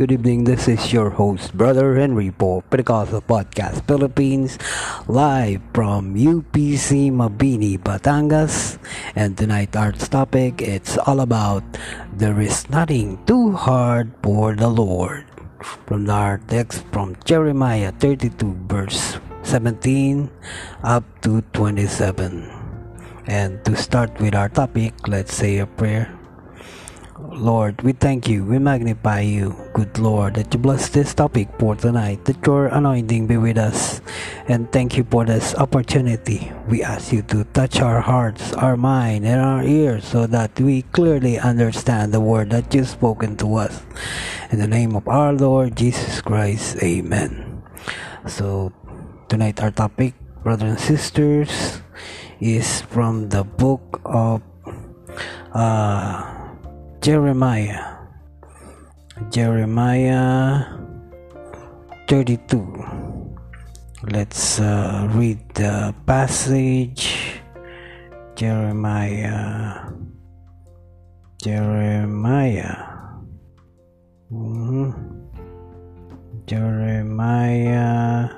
Good evening. This is your host, Brother Henry for Pentecostal Podcast Philippines, live from UPC Mabini, Batangas. And tonight our topic it's all about there is nothing too hard for the Lord. From our text from Jeremiah 32 verse 17 up to 27. And to start with our topic, let's say a prayer. Lord, we thank you, we magnify you, good Lord, that you bless this topic for tonight, that your anointing be with us. And thank you for this opportunity. We ask you to touch our hearts, our mind, and our ears so that we clearly understand the word that you've spoken to us. In the name of our Lord Jesus Christ, amen. So, tonight our topic, brothers and sisters, is from the book of uh, Jeremiah. Jeremiah 32. Let's uh, read the passage. Jeremiah. Jeremiah. Mhm. Jeremiah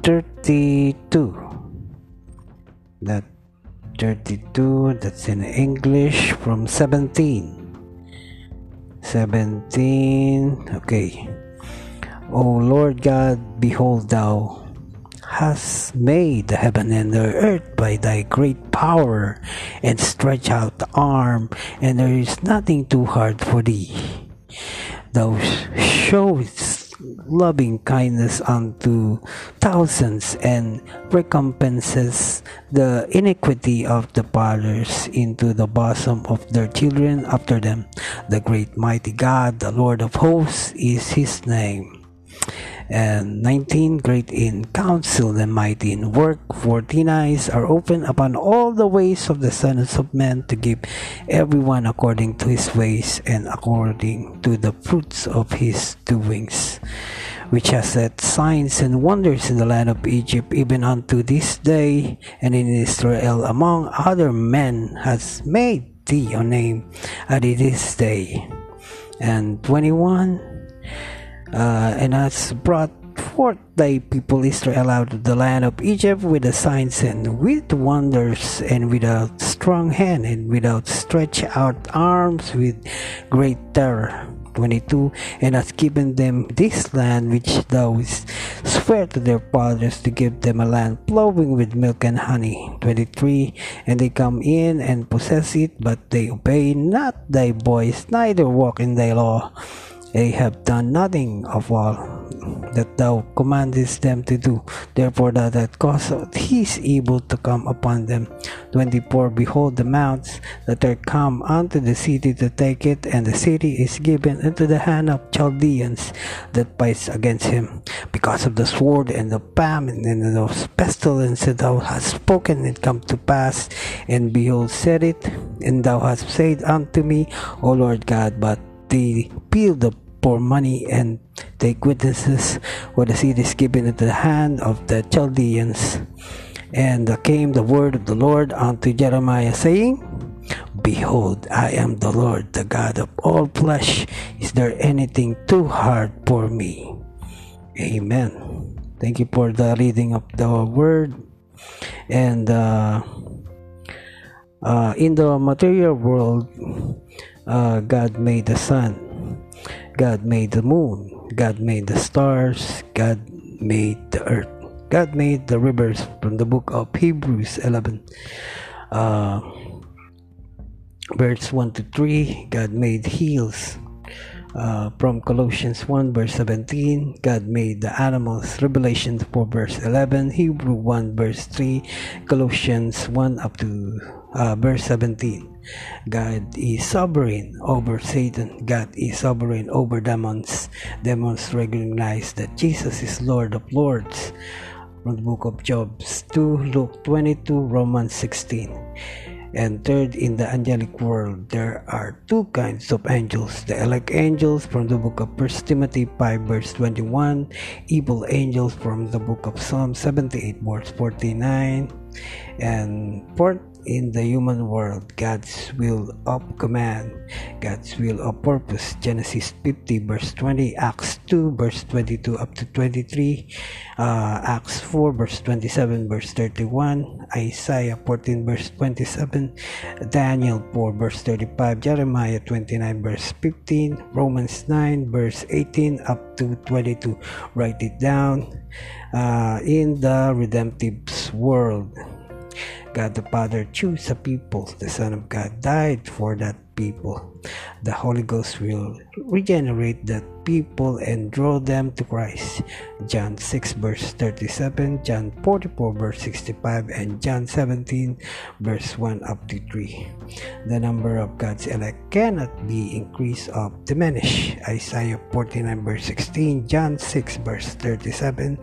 32. That 32 that's in English from 17 17 okay. O Lord God behold thou hast made the heaven and the earth by thy great power and stretch out the arm and there is nothing too hard for thee. Thou showest loving kindness unto thousands and recompenses the iniquity of the fathers into the bosom of their children after them. The great mighty God, the Lord of hosts, is his name and 19 great in counsel and mighty in work. 14 eyes are open upon all the ways of the sons of men to give everyone according to his ways and according to the fruits of his doings which has set signs and wonders in the land of Egypt even unto this day and in Israel among other men has made thee a name at this day. And 21 uh, and has brought forth thy people Israel out of the land of Egypt with the signs and with wonders and with a strong hand and without stretched out arms with great terror. 22 and has given them this land which thou swear to their fathers to give them a land flowing with milk and honey 23 and they come in and possess it but they obey not thy voice neither walk in thy law they have done nothing of all that thou commandest them to do. Therefore thou hast caused his evil to come upon them. 24 Behold the mounts that are come unto the city to take it, and the city is given into the hand of Chaldeans that fight against him. Because of the sword and the famine and the pestilence that thou hast spoken, it come to pass. And behold, said it, and thou hast said unto me, O Lord God, but they build up for money and take witnesses where the seed is given into the hand of the Chaldeans. And came the word of the Lord unto Jeremiah, saying, Behold, I am the Lord, the God of all flesh. Is there anything too hard for me? Amen. Thank you for the reading of the word. And uh, uh, in the material world, uh, God made the sun God made the moon. God made the stars. God made the earth. God made the rivers from the book of Hebrews 11. Uh, verse 1 to 3. God made hills. Uh, from Colossians 1 verse 17, God made the animals. Revelation 4 verse 11, Hebrew 1 verse 3, Colossians 1 up to uh, verse 17. God is sovereign over Satan. God is sovereign over demons. Demons recognize that Jesus is Lord of Lords. From the book of Job 2, Luke 22, Romans 16. And third, in the angelic world, there are two kinds of angels the elect angels from the book of 1 Timothy 5, verse 21, evil angels from the book of Psalm 78, verse 49, and fourth in the human world, God's will of command, God's will of purpose. Genesis 50, verse 20, Acts 2, verse 22 up to 23, uh, Acts 4, verse 27, verse 31, Isaiah 14, verse 27, Daniel 4, verse 35, Jeremiah 29, verse 15, Romans 9, verse 18 up to 22. Write it down. Uh, in the redemptive world, God the Father chose a people. The Son of God died for that people. The Holy Ghost will regenerate that people and draw them to Christ. John 6 verse 37, John 44 verse 65, and John 17 verse 1 up to 3. The number of God's elect cannot be increased or diminished. Isaiah 49 verse 16, John 6 verse 37,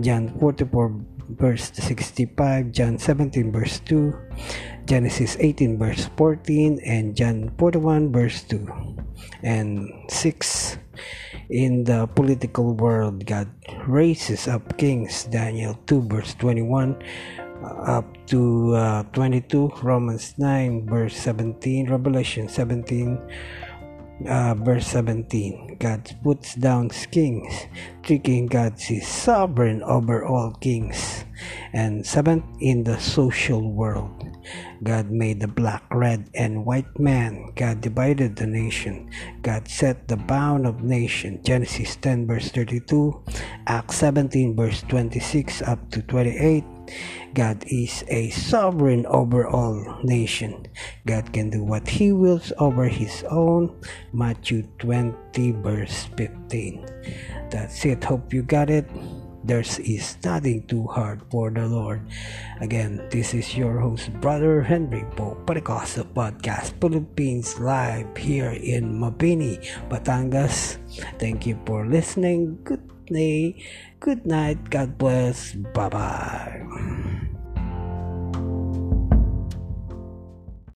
John 44 verse 65, John 17 verse 2, Genesis 18 verse 14, and John 41 verse 2 and 6. In the political world, God raises up kings. Daniel 2 verse 21 up to uh, 22, Romans 9 verse 17, Revelation 17 uh, verse 17 God puts down kings thinking God is sovereign over all kings and seventh in the social world God made the black red and white man God divided the nation God set the bound of nation Genesis 10 verse 32 Acts 17 verse 26 up to 28 God is a sovereign over all nation. God can do what he wills over his own. Matthew 20 verse 15. That's it. Hope you got it. There is nothing too hard for the Lord. Again, this is your host, Brother Henry Po, Paricosa Podcast, Philippines, live here in Mabini, Batangas. Thank you for listening. Good day, good night, God bless, bye bye.